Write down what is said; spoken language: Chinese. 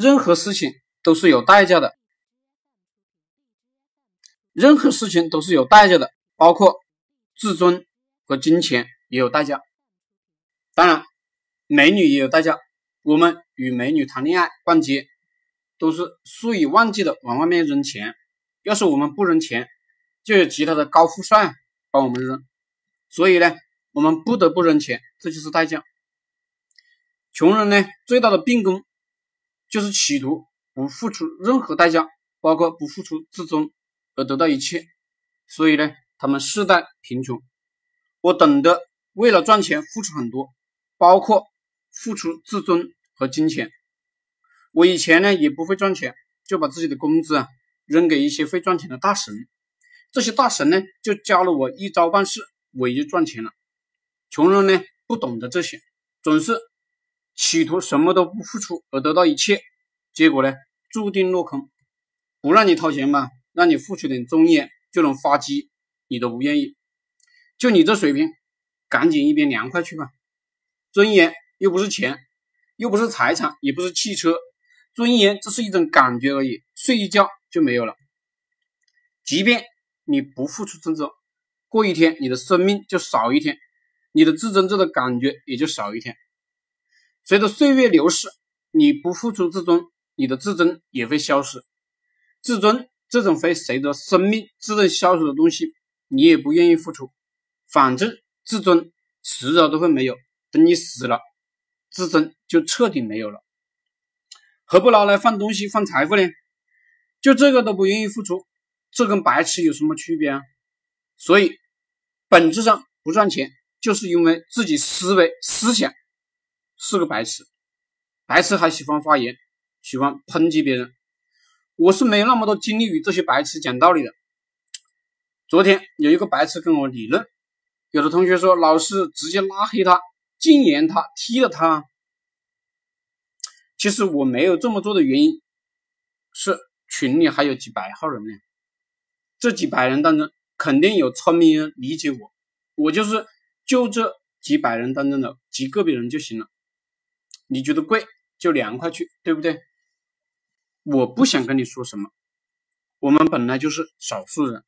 任何事情都是有代价的，任何事情都是有代价的，包括自尊和金钱也有代价。当然，美女也有代价。我们与美女谈恋爱、逛街，都是数以万计的往外面扔钱。要是我们不扔钱，就有其他的高富帅帮我们扔。所以呢，我们不得不扔钱，这就是代价。穷人呢，最大的病根就是企图不付出任何代价，包括不付出自尊而得到一切。所以呢，他们世代贫穷。我懂得为了赚钱付出很多，包括付出自尊和金钱。我以前呢也不会赚钱，就把自己的工资啊扔给一些会赚钱的大神。这些大神呢就教了我一招半式，我也就赚钱了。穷人呢不懂得这些，总是。企图什么都不付出而得到一切，结果呢，注定落空。不让你掏钱吧，让你付出点尊严就能发迹，你都不愿意。就你这水平，赶紧一边凉快去吧。尊严又不是钱，又不是财产，也不是汽车。尊严只是一种感觉而已，睡一觉就没有了。即便你不付出自尊，过一天你的生命就少一天，你的自尊这个感觉也就少一天。随着岁月流逝，你不付出自尊，你的自尊也会消失。自尊这种会随着生命自动消失的东西，你也不愿意付出。反正自尊迟早都会没有，等你死了，自尊就彻底没有了。何不拿来换东西、换财富呢？就这个都不愿意付出，这跟白痴有什么区别啊？所以，本质上不赚钱，就是因为自己思维思想。是个白痴，白痴还喜欢发言，喜欢抨击别人。我是没有那么多精力与这些白痴讲道理的。昨天有一个白痴跟我理论，有的同学说老师直接拉黑他、禁言他、踢了他。其实我没有这么做的原因是群里还有几百号人呢，这几百人当中肯定有聪明人理解我，我就是就这几百人当中的极个别人就行了。你觉得贵就凉快去，对不对？我不想跟你说什么，我们本来就是少数人。